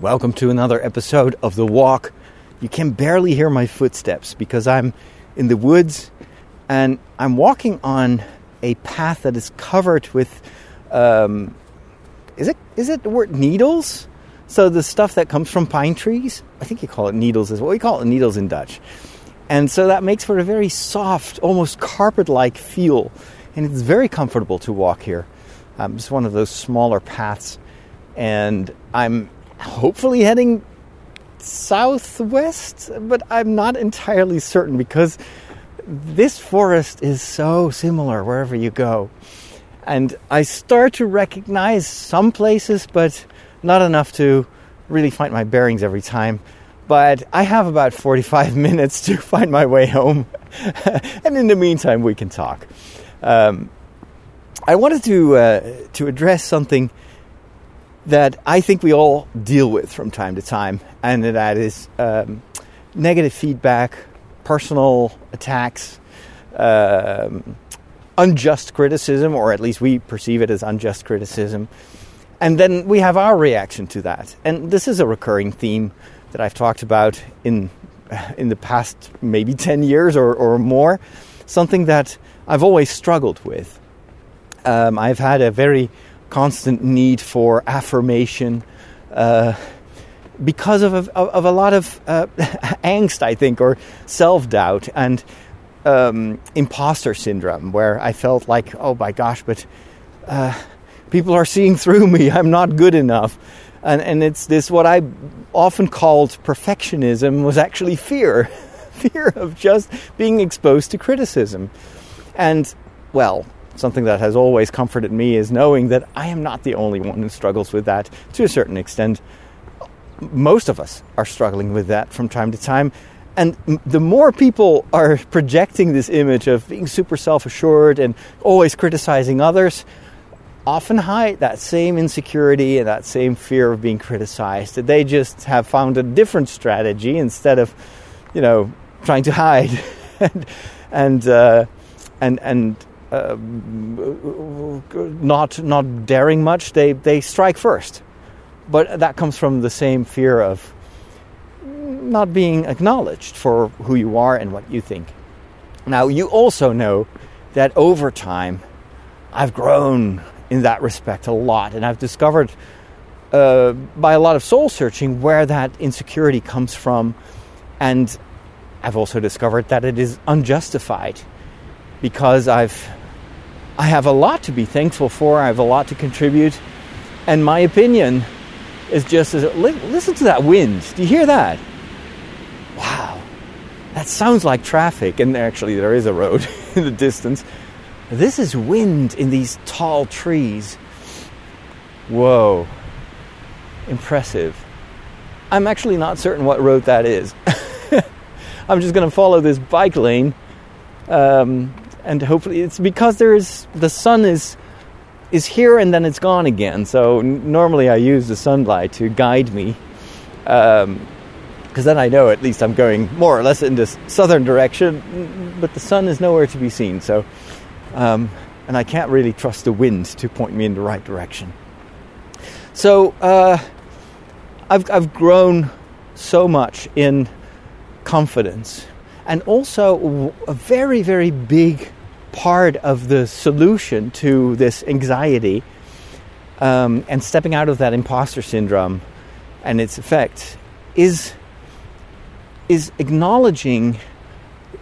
Welcome to another episode of The Walk. You can barely hear my footsteps because I'm in the woods and I'm walking on a path that is covered with um, is it is it the word needles? So the stuff that comes from pine trees, I think you call it needles as well. We call it needles in Dutch. And so that makes for a very soft, almost carpet-like feel, and it's very comfortable to walk here. Um, it's one of those smaller paths, and I'm hopefully heading southwest, but I'm not entirely certain because this forest is so similar wherever you go. And I start to recognize some places, but not enough to really find my bearings every time. But I have about 45 minutes to find my way home. and in the meantime, we can talk. Um, I wanted to, uh, to address something that I think we all deal with from time to time, and that is um, negative feedback, personal attacks, um, unjust criticism, or at least we perceive it as unjust criticism. And then we have our reaction to that. And this is a recurring theme that I've talked about in, in the past maybe 10 years or, or more, something that I've always struggled with. Um, I've had a very constant need for affirmation uh, because of, of, of, a lot of uh, angst, I think, or self doubt and um, imposter syndrome, where I felt like, oh my gosh, but uh, people are seeing through me. I'm not good enough. And, and it's this what I often called perfectionism was actually fear fear of just being exposed to criticism. And, well, something that has always comforted me is knowing that I am not the only one who struggles with that to a certain extent. Most of us are struggling with that from time to time. And the more people are projecting this image of being super self assured and always criticizing others, often hide that same insecurity and that same fear of being criticized. They just have found a different strategy instead of, you know, trying to hide and and uh, and and uh, not not daring much, they they strike first. But that comes from the same fear of not being acknowledged for who you are and what you think. Now, you also know that over time, I've grown in that respect a lot, and I've discovered uh, by a lot of soul searching where that insecurity comes from, and I've also discovered that it is unjustified because I've I have a lot to be thankful for. I have a lot to contribute, and my opinion is just as listen to that wind. Do you hear that? Wow, that sounds like traffic, and actually there is a road in the distance. This is wind in these tall trees. Whoa, impressive. I'm actually not certain what road that is. I'm just going to follow this bike lane. Um, and hopefully it's because there is the sun is is here and then it's gone again. So normally I use the sunlight to guide me, because um, then I know at least I'm going more or less in this southern direction. But the sun is nowhere to be seen. So, um, and I can't really trust the wind to point me in the right direction. So uh, I've I've grown so much in confidence and also a very very big part of the solution to this anxiety um, and stepping out of that imposter syndrome and its effect is is acknowledging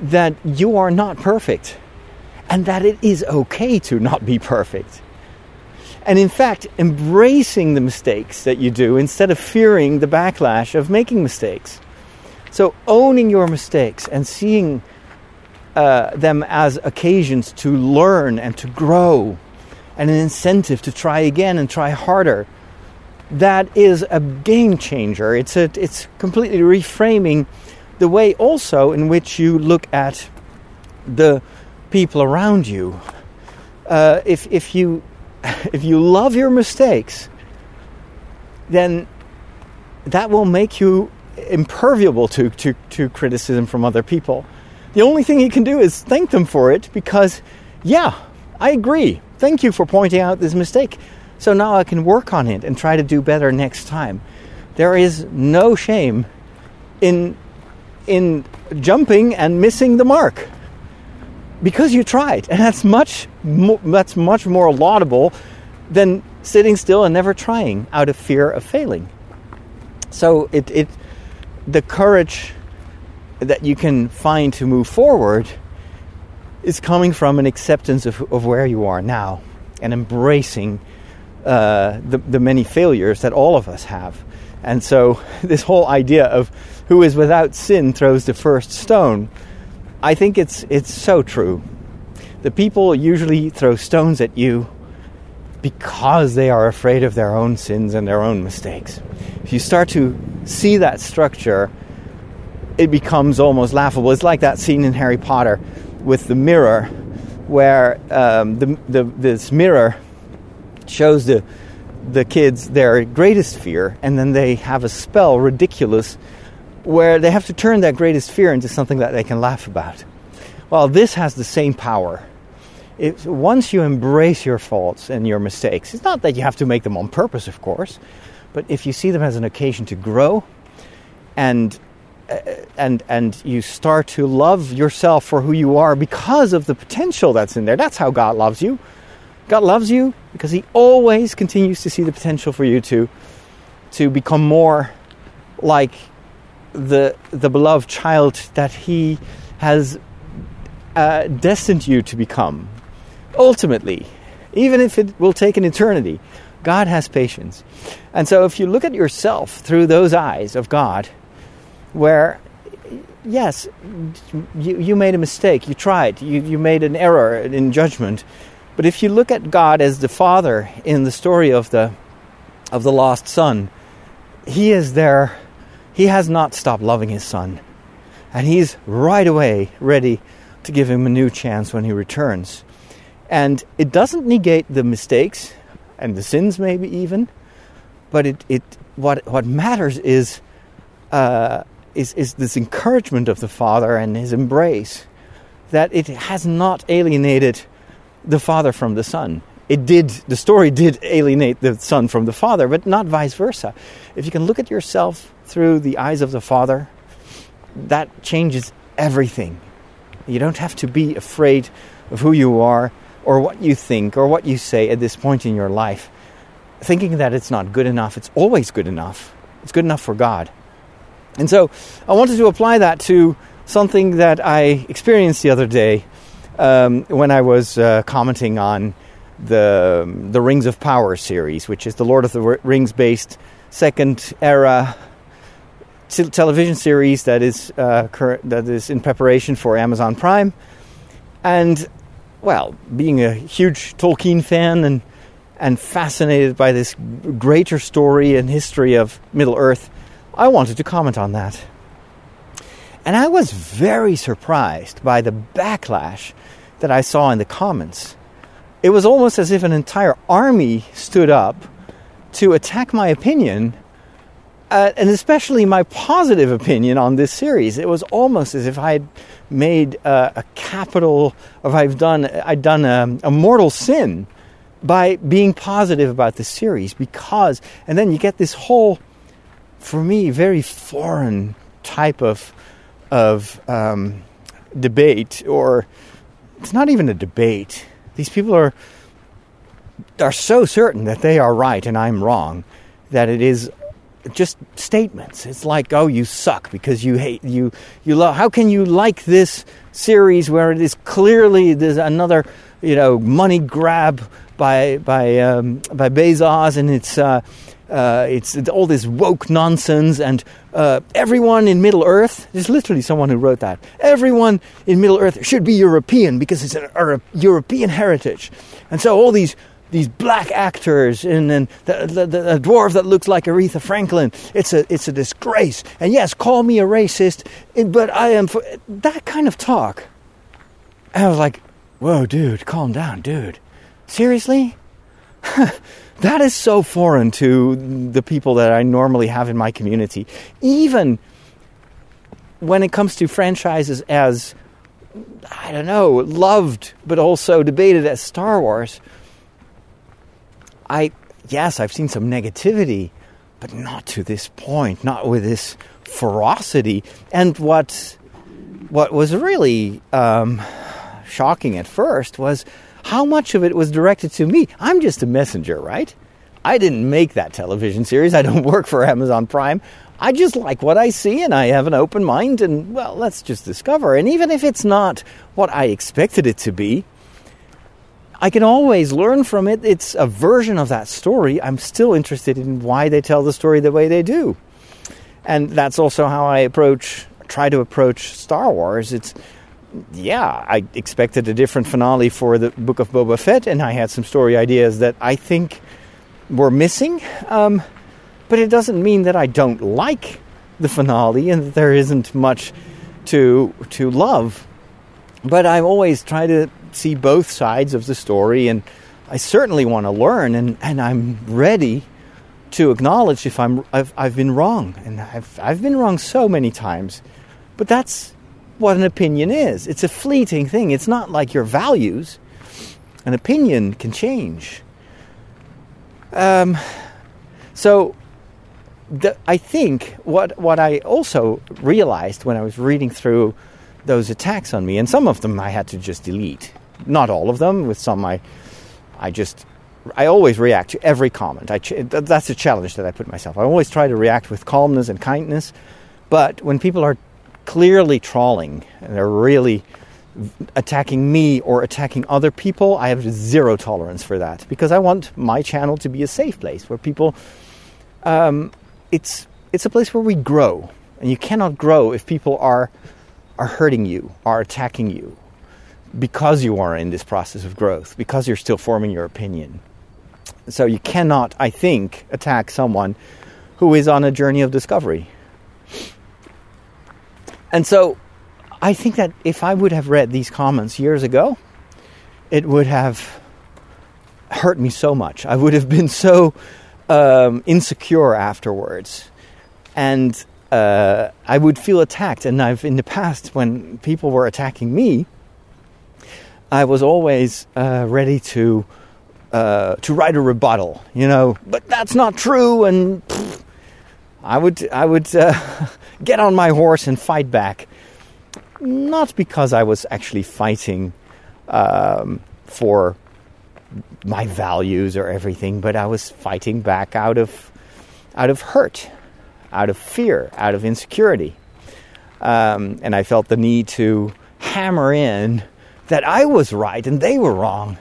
that you are not perfect and that it is okay to not be perfect. And in fact, embracing the mistakes that you do instead of fearing the backlash of making mistakes. So, owning your mistakes and seeing uh, them as occasions to learn and to grow and an incentive to try again and try harder. That is a game changer. It's, a, it's completely reframing the way also in which you look at the people around you. Uh, if, if, you, if you love your mistakes, then that will make you imperviable to, to, to criticism from other people. The only thing he can do is thank them for it because, yeah, I agree. Thank you for pointing out this mistake. So now I can work on it and try to do better next time. there is no shame in in jumping and missing the mark because you tried, and that's much mo- that's much more laudable than sitting still and never trying out of fear of failing. So it it the courage that you can find to move forward is coming from an acceptance of, of where you are now and embracing uh, the, the many failures that all of us have. And so, this whole idea of who is without sin throws the first stone, I think it's, it's so true. The people usually throw stones at you because they are afraid of their own sins and their own mistakes. If you start to see that structure, it becomes almost laughable. It's like that scene in Harry Potter with the mirror, where um, the, the, this mirror shows the the kids their greatest fear, and then they have a spell Riddikulus where they have to turn that greatest fear into something that they can laugh about. Well, this has the same power. Once you embrace your faults and your mistakes, it's not that you have to make them on purpose, of course, but if you see them as an occasion to grow and and and you start to love yourself for who you are because of the potential that's in there. That's how God loves you. God loves you because He always continues to see the potential for you to to become more like the the beloved child that He has uh, destined you to become. Ultimately, even if it will take an eternity, God has patience. And so, if you look at yourself through those eyes of God, where yes, you, you made a mistake, you tried, you, you made an error in judgment. But if you look at God as the Father in the story of the of the lost son, He is there. He has not stopped loving His son, and He's right away ready to give him a new chance when He returns. And it doesn't negate the mistakes and the sins, maybe even, but it, it what what matters is uh, is, is this encouragement of the Father and his embrace that it has not alienated the Father from the Son. It did, the story did alienate the Son from the Father, but not vice versa. If you can look at yourself through the eyes of the Father, that changes everything. You don't have to be afraid of who you are or what you think or what you say at this point in your life. Thinking that it's not good enough, it's always good enough. It's good enough for God. And so I wanted to apply that to something that I experienced the other day um, when I was uh, commenting on the the Rings of Power series, which is the Lord of the Rings based second era t- television series that is uh, that is in preparation for Amazon Prime. And well, being a huge Tolkien fan and and fascinated by this greater story and history of Middle Earth, I wanted to comment on that. And I was very surprised by the backlash that I saw in the comments. It was almost as if an entire army stood up to attack my opinion, uh, and especially my positive opinion on this series. It was almost as if I had made uh, a capital, or I've done, I'd done a, a mortal sin by being positive about the series because, and then you get this whole for me, very foreign type of of um, debate, or it's not even a debate. These people are are so certain that they are right and I'm wrong that it is just statements. It's like, oh, you suck because you hate you you love. How can you like this series where it is clearly there's another you know money grab by by um, by Bezos and it's. Uh, uh, it's, all this woke nonsense, and uh, everyone in Middle Earth, there's literally someone who wrote that. Everyone in Middle Earth should be European because it's a European heritage. And so all these these black actors and, and the, the, the, dwarf that looks like Aretha Franklin, it's a, it's a disgrace. And yes, call me a racist, but I am for that kind of talk. And I was like, whoa, dude, calm down, dude. Seriously? That is so foreign to the people that I normally have in my community. Even when it comes to franchises as, I don't know, loved but also debated as Star Wars, I, yes, I've seen some negativity, but not to this point, not with this ferocity. And what what was really um, shocking at first was how much of it was directed to me. I'm just a messenger, right? I didn't make that television series. I don't work for Amazon Prime. I just like what I see and I have an open mind and, well, let's just discover. And even if it's not what I expected it to be, I can always learn from it. It's a version of that story. I'm still interested in why they tell the story the way they do. And that's also how I approach, try to approach Star Wars. It's, yeah, I expected a different finale for the Book of Boba Fett, and I had some story ideas that I think were missing. Um, but it doesn't mean that I don't like the finale and that there isn't much to to love. But I always try to see both sides of the story, and I certainly want to learn, and, and I'm ready to acknowledge if I'm I've, I've been wrong, and I've I've been wrong so many times. But that's what an opinion is. It's a fleeting thing. It's not like your values. An opinion can change. Um, so the, I think what what I also realized when I was reading through those attacks on me, and some of them I had to just delete. Not all of them. With some, I I just I always react to every comment. I that's a challenge that I put myself. I always try to react with calmness and kindness, but when people are clearly trawling and they're really attacking me or attacking other people, I have zero tolerance for that because I want my channel to be a safe place where people um, it's it's a place where we grow, and you cannot grow if people are are hurting you, are attacking you, because you are in this process of growth, because you're still forming your opinion. So you cannot, I think, attack someone who is on a journey of discovery. And so I think that if I would have read these comments years ago, it would have hurt me so much. I would have been so um, insecure afterwards, and uh, I would feel attacked. And I've in the past, when people were attacking me, I was always uh, ready to uh, to write a rebuttal. You know, but that's not true, and I would I would uh, get on my horse and fight back. Not because I was actually fighting um, for my values or everything, but I was fighting back out of out of hurt, out of fear, out of insecurity, um, and I felt the need to hammer in that I was right and they were wrong.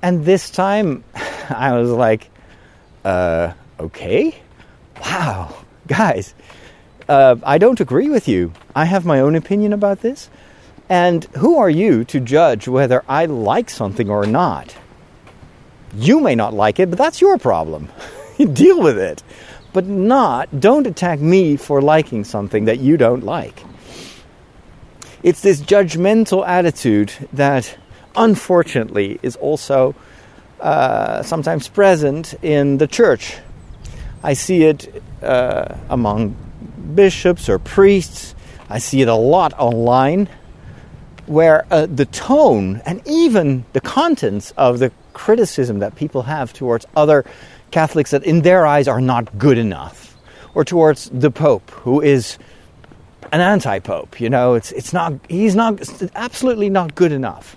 And this time, I was like, uh, "Okay, wow, guys." Uh, I don't agree with you. I have my own opinion about this. And who are you to judge whether I like something or not? You may not like it, but that's your problem. Deal with it. But not, don't attack me for liking something that you don't like. It's this judgmental attitude that unfortunately is also uh, sometimes present in the church. I see it uh, among bishops or priests. I see it a lot online where uh, the tone and even the contents of the criticism that people have towards other Catholics that in their eyes are not good enough, or towards the Pope who is an anti-pope. You know, it's it's not he's not absolutely not good enough.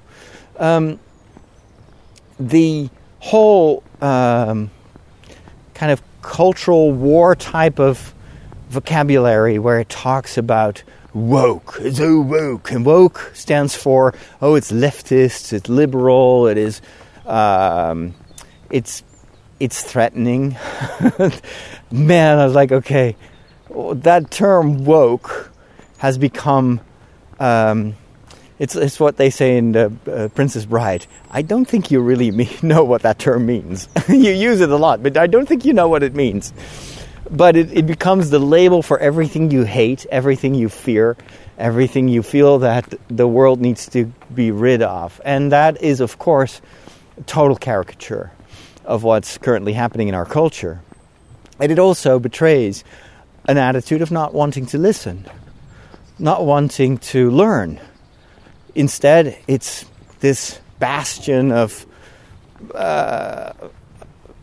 Um, the whole um, kind of cultural war type of vocabulary where it talks about woke. It's so woke. And woke stands for, oh, it's leftist, it's liberal, it is, um, it's, it's threatening. Man, I was like, okay, that term woke has become, um, it's, it's what they say in the uh, Princess Bride. I don't think you really know what that term means. you use it a lot, but I don't think you know what it means but it, it becomes the label for everything you hate, everything you fear, everything you feel that the world needs to be rid of. And that is, of course, total caricature of what's currently happening in our culture. And it also betrays an attitude of not wanting to listen, not wanting to learn. Instead, it's this bastion of uh,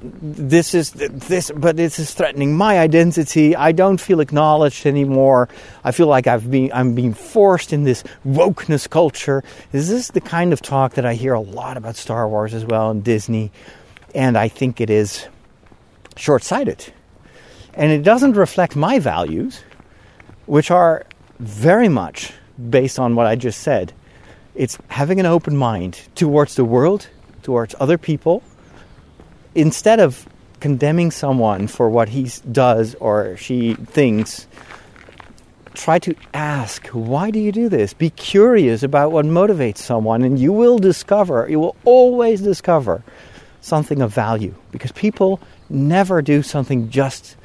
this is this, but this is threatening my identity. I don't feel acknowledged anymore. I feel like I've been I'm being forced in this wokeness culture. Is this the kind of talk that I hear a lot about Star Wars as well and Disney? And I think it is short-sighted, and it doesn't reflect my values, which are very much based on what I just said. It's having an open mind towards the world, towards other people instead of condemning someone for what he does or she thinks, try to ask, why do you do this? Be curious about what motivates someone, and you will discover, you will always discover something of value because people never do something just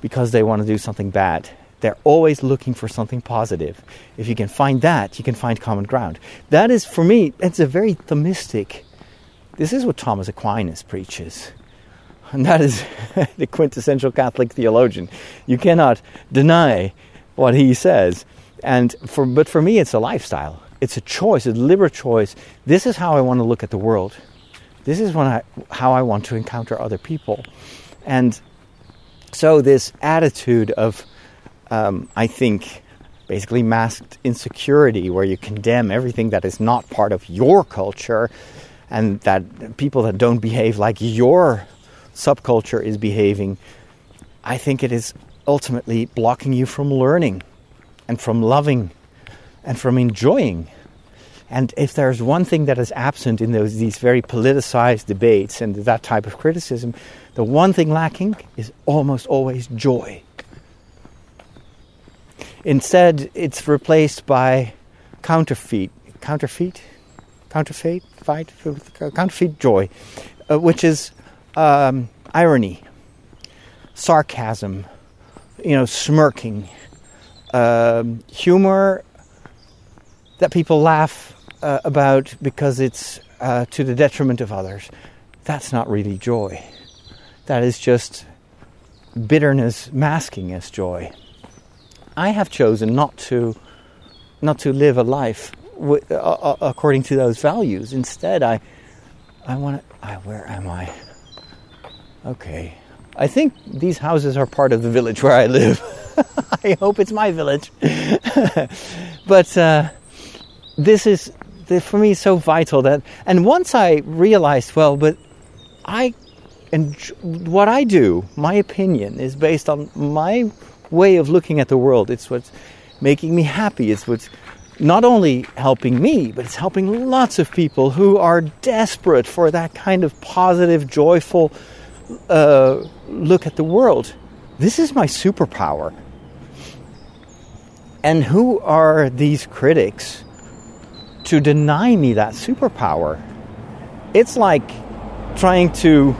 because they want to do something bad. They're always looking for something positive. If you can find that, you can find common ground. That is, for me, it's a very Thomistic this is what Thomas Aquinas preaches. And that is the quintessential Catholic theologian. You cannot deny what he says. And for, but for me, it's a lifestyle. It's a choice, a deliberate choice. This is how I want to look at the world. This is I, how I want to encounter other people. And so, this attitude of, um, I think, basically masked insecurity, where you condemn everything that is not part of your culture and that people that don't behave like your subculture is behaving, I think it is ultimately blocking you from learning and from loving and from enjoying. And if there's one thing that is absent in those these very politicized debates and that type of criticism, the one thing lacking is almost always joy. Instead, it's replaced by counterfeit, counterfeit, counterfeit, fight, counterfeit joy, uh, which is um, irony, sarcasm, you know, smirking, um, humor that people laugh uh, about because it's uh, to the detriment of others. That's not really joy. That is just bitterness masking as joy. I have chosen not to not to live a life uh, according to those values. Instead, I, I want to. where am I? Okay, I think these houses are part of the village where I live. I hope it's my village. but uh, this is for me so vital that, and once I realized, well, but I, and what I do, my opinion is based on my way of looking at the world. It's what's making me happy. It's what's not only helping me, but it's helping lots of people who are desperate for that kind of positive, joyful uh, look at the world. This is my superpower. And who are these critics to deny me that superpower? It's like trying to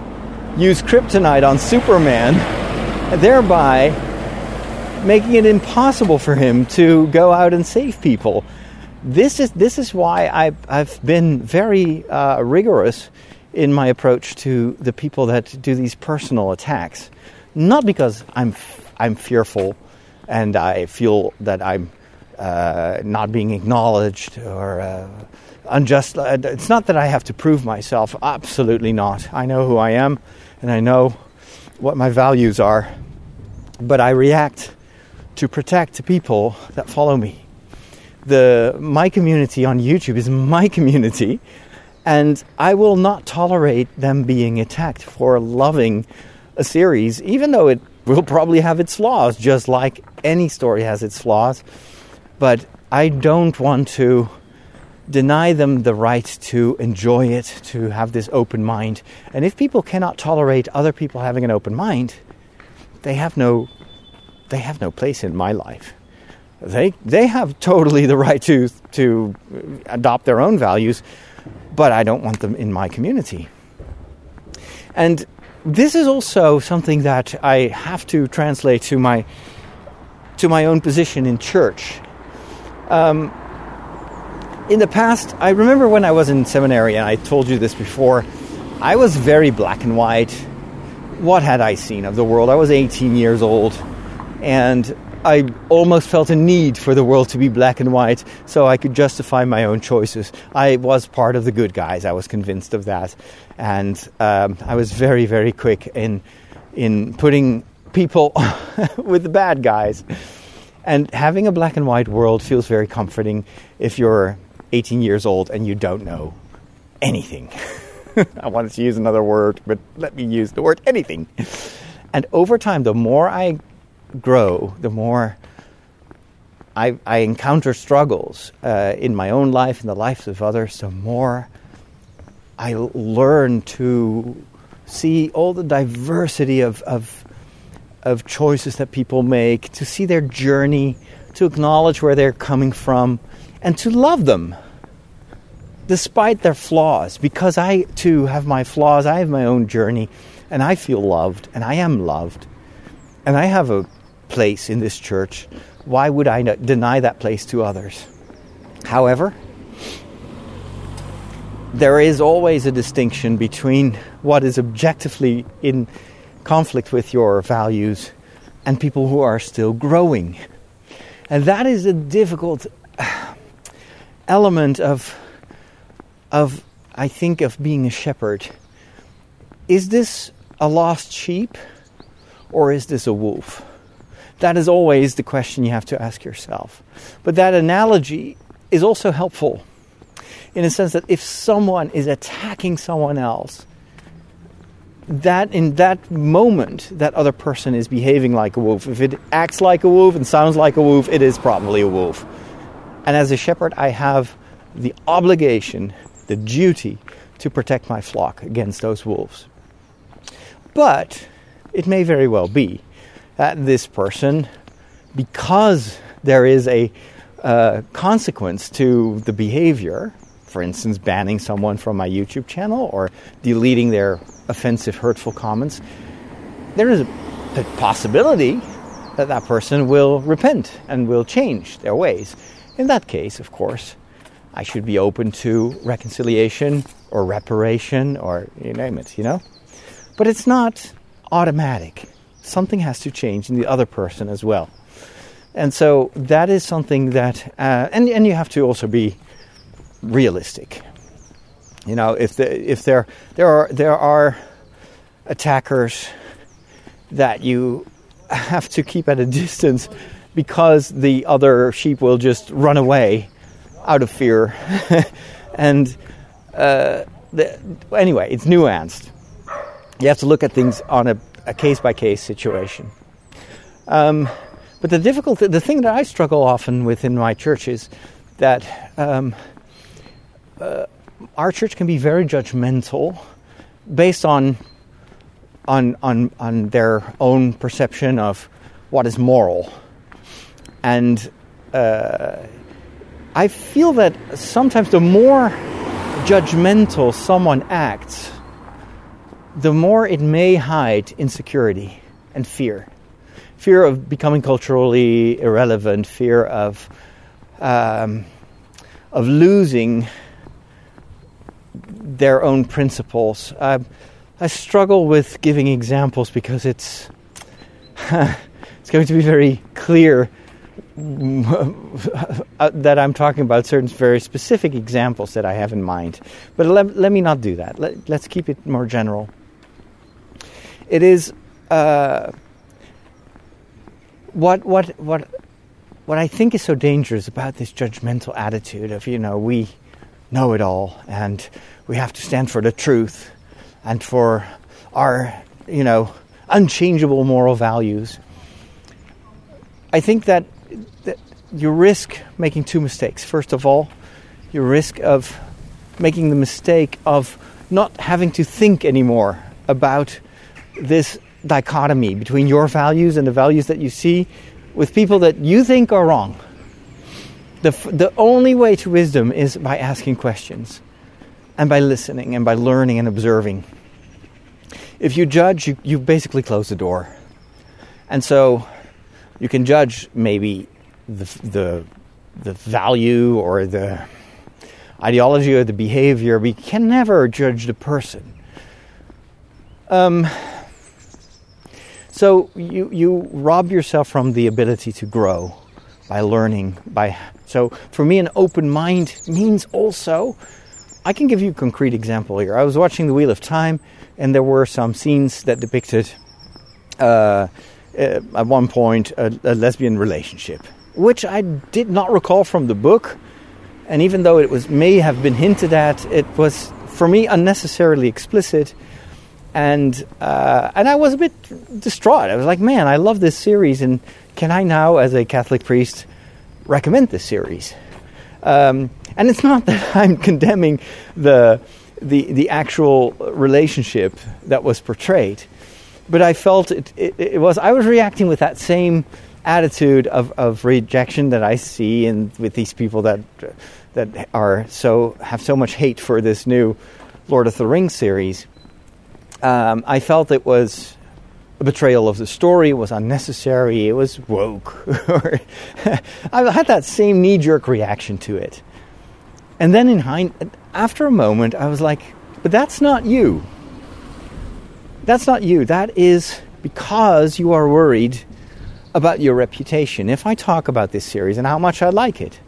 use kryptonite on Superman, thereby making it impossible for him to go out and save people. This is this is why I, I've been very uh, rigorous in my approach to the people that do these personal attacks. Not because I'm I'm fearful and I feel that I'm uh, not being acknowledged or uh, unjust. Uh, it's not that I have to prove myself. Absolutely not. I know who I am and I know what my values are. But I react to protect people that follow me. The my community on YouTube is my community, and I will not tolerate them being attacked for loving a series, even though it will probably have its flaws, just like any story has its flaws. But I don't want to deny them the right to enjoy it, to have this open mind. And if people cannot tolerate other people having an open mind, they have no they have no place in my life. They they have totally the right to to adopt their own values, but I don't want them in my community. And this is also something that I have to translate to my to my own position in church. Um, in the past, I remember when I was in seminary, and I told you this before, I was very black and white. What had I seen of the world? I was 18 years old and I almost felt a need for the world to be black and white so I could justify my own choices. I was part of the good guys. I was convinced of that, and um, I was very, very quick in in putting people with the bad guys. And having a black and white world feels very comforting if you're 18 years old and you don't know anything. I wanted to use another word, but let me use the word anything. And over time, the more I grow, the more I, I encounter struggles uh, in my own life, in the lives of others, the more I learn to see all the diversity of, of of choices that people make, to see their journey, to acknowledge where they're coming from, and to love them despite their flaws. Because I too have my flaws, I have my own journey, and I feel loved, and I am loved, and I have a place in this church. Why would I deny that place to others? However, there is always a distinction between what is objectively in conflict with your values and people who are still growing. And that is a difficult element of, of I think, of being a shepherd. Is this a lost sheep or is this a wolf? That is always the question you have to ask yourself. But that analogy is also helpful in a sense that if someone is attacking someone else, that in that moment that other person is behaving like a wolf. If it acts like a wolf and sounds like a wolf, it is probably a wolf. And as a shepherd, I have the obligation, the duty to protect my flock against those wolves. But it may very well be that this person, because there is a uh, consequence to the behavior, for instance, banning someone from my YouTube channel or deleting their offensive, hurtful comments, there is a possibility that that person will repent and will change their ways. In that case, of course, I should be open to reconciliation or reparation or you name it, you know? But it's not automatic. Something has to change in the other person as well. And so that is something that, uh, and, and you have to also be realistic. You know, if the, if there there are there are attackers that you have to keep at a distance because the other sheep will just run away out of fear, and uh, the, anyway, it's nuanced. You have to look at things on a case by case situation. Um, but the difficult, the thing that I struggle often with in my church is that um, uh, our church can be very judgmental based on on on on their own perception of what is moral and uh, I feel that sometimes the more judgmental someone acts, the more it may hide insecurity and fear. Fear of becoming culturally irrelevant, fear of, um, of losing their own principles. Uh, I struggle with giving examples because it's it's going to be very clear that I'm talking about certain very specific examples that I have in mind. But let, let me not do that. Let, us keep it more general. It is uh, what what what what I think is so dangerous about this judgmental attitude of you know we know it all and we have to stand for the truth and for our, you know, unchangeable moral values. I think that, that you risk making two mistakes. First of all, you risk of making the mistake of not having to think anymore about this dichotomy between your values and the values that you see with people that you think are wrong. The, the only way to wisdom is by asking questions and by listening and by learning and observing. If you judge, you, you basically close the door. And so you can judge maybe the, the, the value or the ideology or the behavior, but you can never judge the person. Um, So you, you rob yourself from the ability to grow by learning. By so for me, an open mind means also. I can give you a concrete example here. I was watching The Wheel of Time, and there were some scenes that depicted, uh, uh, at one point, a, a lesbian relationship, which I did not recall from the book. And even though it was may have been hinted at, it was for me unnecessarily explicit and uh, and I was a bit distraught. I was like, man, I love this series, and can I now, as a Catholic priest, recommend this series? Um, and it's not that I'm condemning the the the actual relationship that was portrayed, but I felt it, it, it was I was reacting with that same attitude of, of rejection that I see in with these people that that are so have so much hate for this new Lord of the Rings series um, I felt it was a betrayal of the story, it was unnecessary, it was woke. I had that same knee jerk reaction to it. And then in hind, after a moment, I was like, but that's not you. That's not you. That is because you are worried about your reputation. If I talk about this series and how much I like it,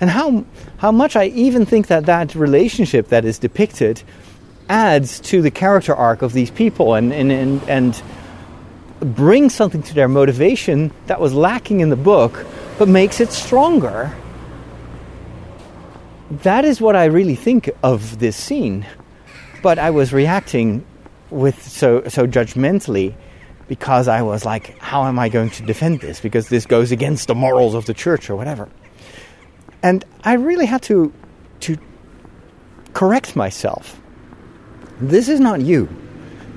and how, how much I even think that that relationship that is depicted adds to the character arc of these people and, and, and, and brings something to their motivation that was lacking in the book, but makes it stronger. That is what I really think of this scene. But I was reacting with so so judgmentally because I was like, how am I going to defend this? Because this goes against the morals of the church or whatever. And I really had to to correct myself this is not you.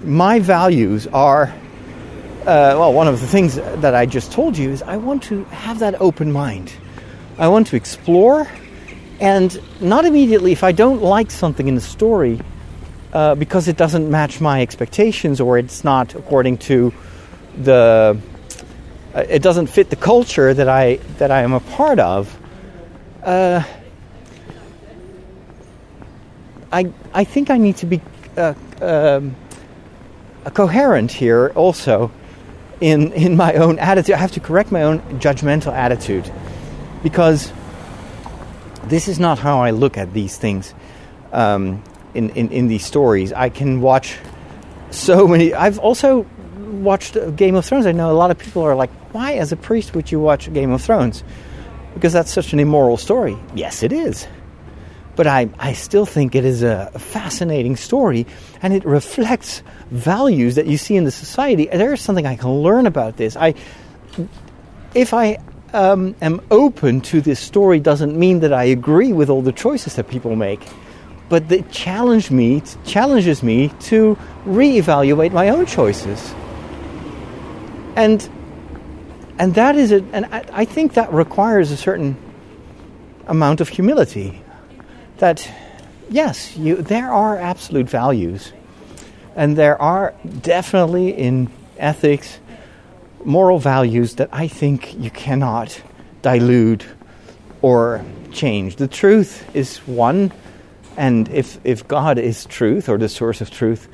My values are, uh, well, one of the things that I just told you is I want to have that open mind. I want to explore, and not immediately, if I don't like something in the story, uh, because it doesn't match my expectations or it's not according to the uh, it doesn't fit the culture that I that I am a part of. Uh, I I think I need to be uh, um, coherent here also in in my own attitude. I have to correct my own judgmental attitude because this is not how I look at these things um, in, in in these stories. I can watch so many. I've also watched Game of Thrones. I know a lot of people are like, "Why, as a priest, would you watch Game of Thrones?" Because that's such an immoral story. Yes, it is but I, I still think it is a fascinating story and it reflects values that you see in the society. There is something I can learn about this. I, if I um, am open to this story, doesn't mean that I agree with all the choices that people make, but it challenge me, challenges me to reevaluate my own choices. And and that is a, and I, I think that requires a certain amount of humility that yes, you, there are absolute values, and there are definitely in ethics moral values that I think you cannot dilute or change. The truth is one, and if, if God is truth or the source of truth,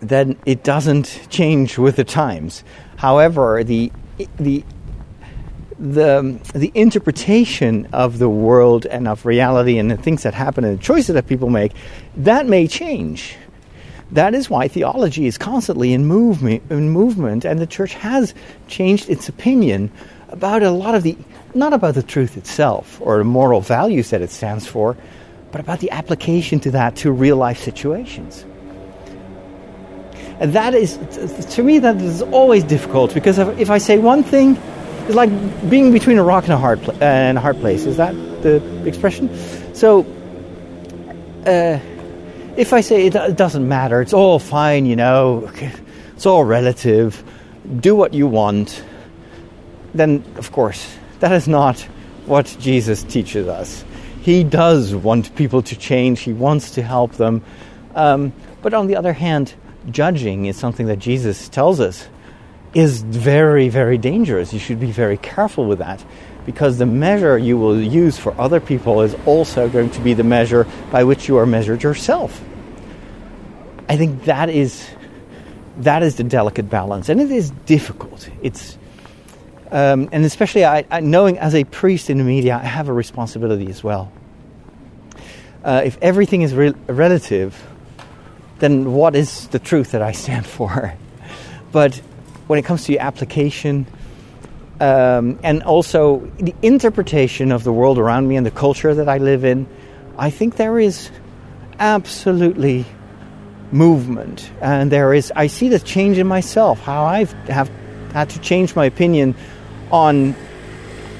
then it doesn't change with the times. However, the, the the the interpretation of the world and of reality and the things that happen and the choices that people make, that may change. That is why theology is constantly in movement, in movement, and the church has changed its opinion about a lot of the, not about the truth itself or the moral values that it stands for, but about the application to that to real life situations. And that is, to me, that is always difficult because if I say one thing, it's like being between a rock and a hard pl- uh, and a hard place. Is that the expression? So, uh, if I say it, it doesn't matter, it's all fine, you know, it's all relative. Do what you want. Then, of course, that is not what Jesus teaches us. He does want people to change. He wants to help them. Um, but on the other hand, judging is something that Jesus tells us is very, very dangerous. You should be very careful with that because the measure you will use for other people is also going to be the measure by which you are measured yourself. I think that is that is the delicate balance, and it is difficult. It's um, and especially I, I, knowing as a priest in the media, I have a responsibility as well. Uh, if everything is re- relative, then what is the truth that I stand for? but when it comes to your application um, and also the interpretation of the world around me and the culture that I live in, I think there is absolutely movement, and there is. I see the change in myself, how I've have had to change my opinion on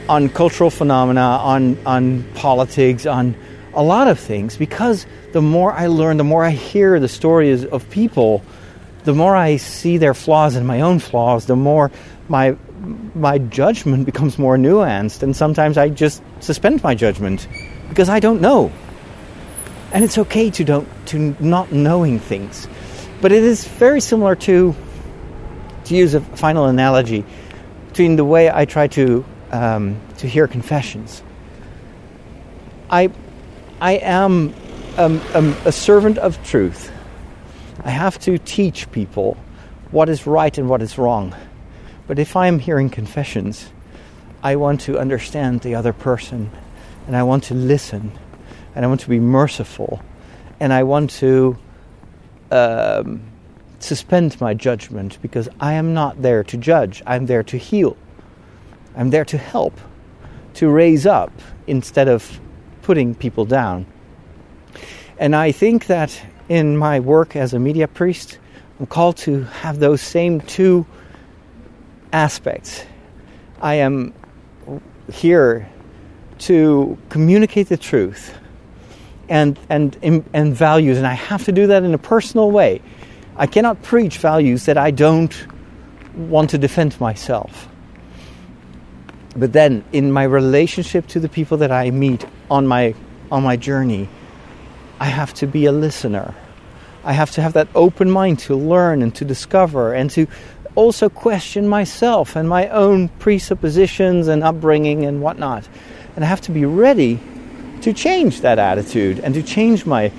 on cultural phenomena, on on politics, on a lot of things. Because the more I learn, the more I hear the stories of people, the more I see their flaws and my own flaws, the more my my judgment becomes more nuanced, and sometimes I just suspend my judgment because I don't know. And it's okay to don't to not knowing things, but it is very similar to to use a final analogy between the way I try to um, to hear confessions. I I am um, um, a servant of truth. I have to teach people what is right and what is wrong. But if I am hearing confessions, I want to understand the other person, and I want to listen, and I want to be merciful, and I want to um, suspend my judgment because I am not there to judge. I'm there to heal. I'm there to help, to raise up instead of putting people down. And I think that in my work as a media priest, I'm called to have those same two aspects. I am here to communicate the truth and, and, and values, and I have to do that in a personal way. I cannot preach values that I don't want to defend myself. But then, in my relationship to the people that I meet on my, on my journey, I have to be a listener. I have to have that open mind to learn and to discover and to also question myself and my own presuppositions and upbringing and whatnot. And I have to be ready to change that attitude and to change my,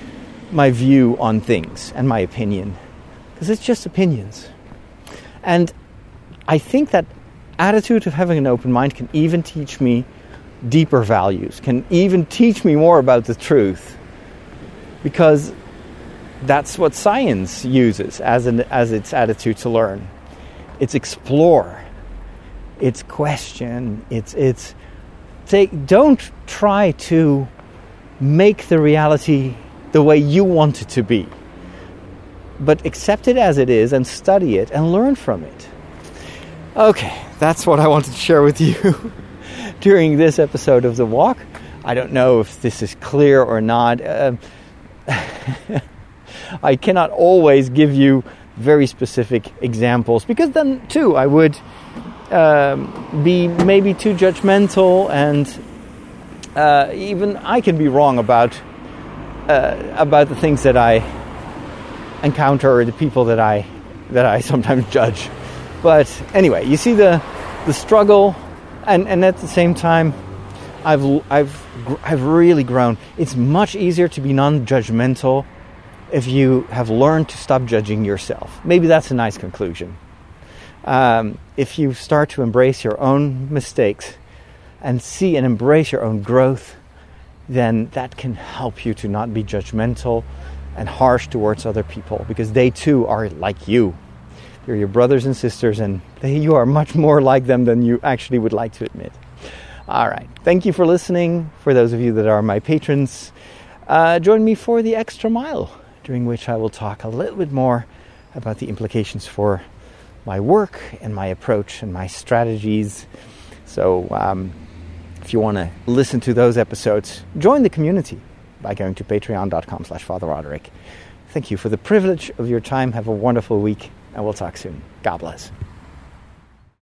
my view on things and my opinion because it's just opinions. And I think that attitude of having an open mind can even teach me deeper values, can even teach me more about the truth, because that's what science uses as, an, as its attitude to learn. It's explore, it's question, it's, it's take, don't try to make the reality the way you want it to be but accept it as it is and study it and learn from it. Okay, that's what I wanted to share with you during this episode of The Walk. I don't know if this is clear or not. Uh, I cannot always give you very specific examples because then, too, I would um, be maybe too judgmental and uh, even I can be wrong about uh, about the things that I encounter or the people that I that I sometimes judge. But anyway, you see the the struggle, and and at the same time, I've I've I've really grown. It's much easier to be non-judgmental if you have learned to stop judging yourself. Maybe that's a nice conclusion. Um, if you start to embrace your own mistakes and see and embrace your own growth, then that can help you to not be judgmental and harsh towards other people because they too are like you. They're your brothers and sisters, and they, you are much more like them than you actually would like to admit. All right. Thank you for listening. For those of you that are my patrons, uh, join me for the extra mile, during which I will talk a little bit more about the implications for my work and my approach and my strategies. So, um, if you want to listen to those episodes, join the community by going to patreon.com slash Father Roderick. Thank you for the privilege of your time. Have a wonderful week, and we'll talk soon. God bless.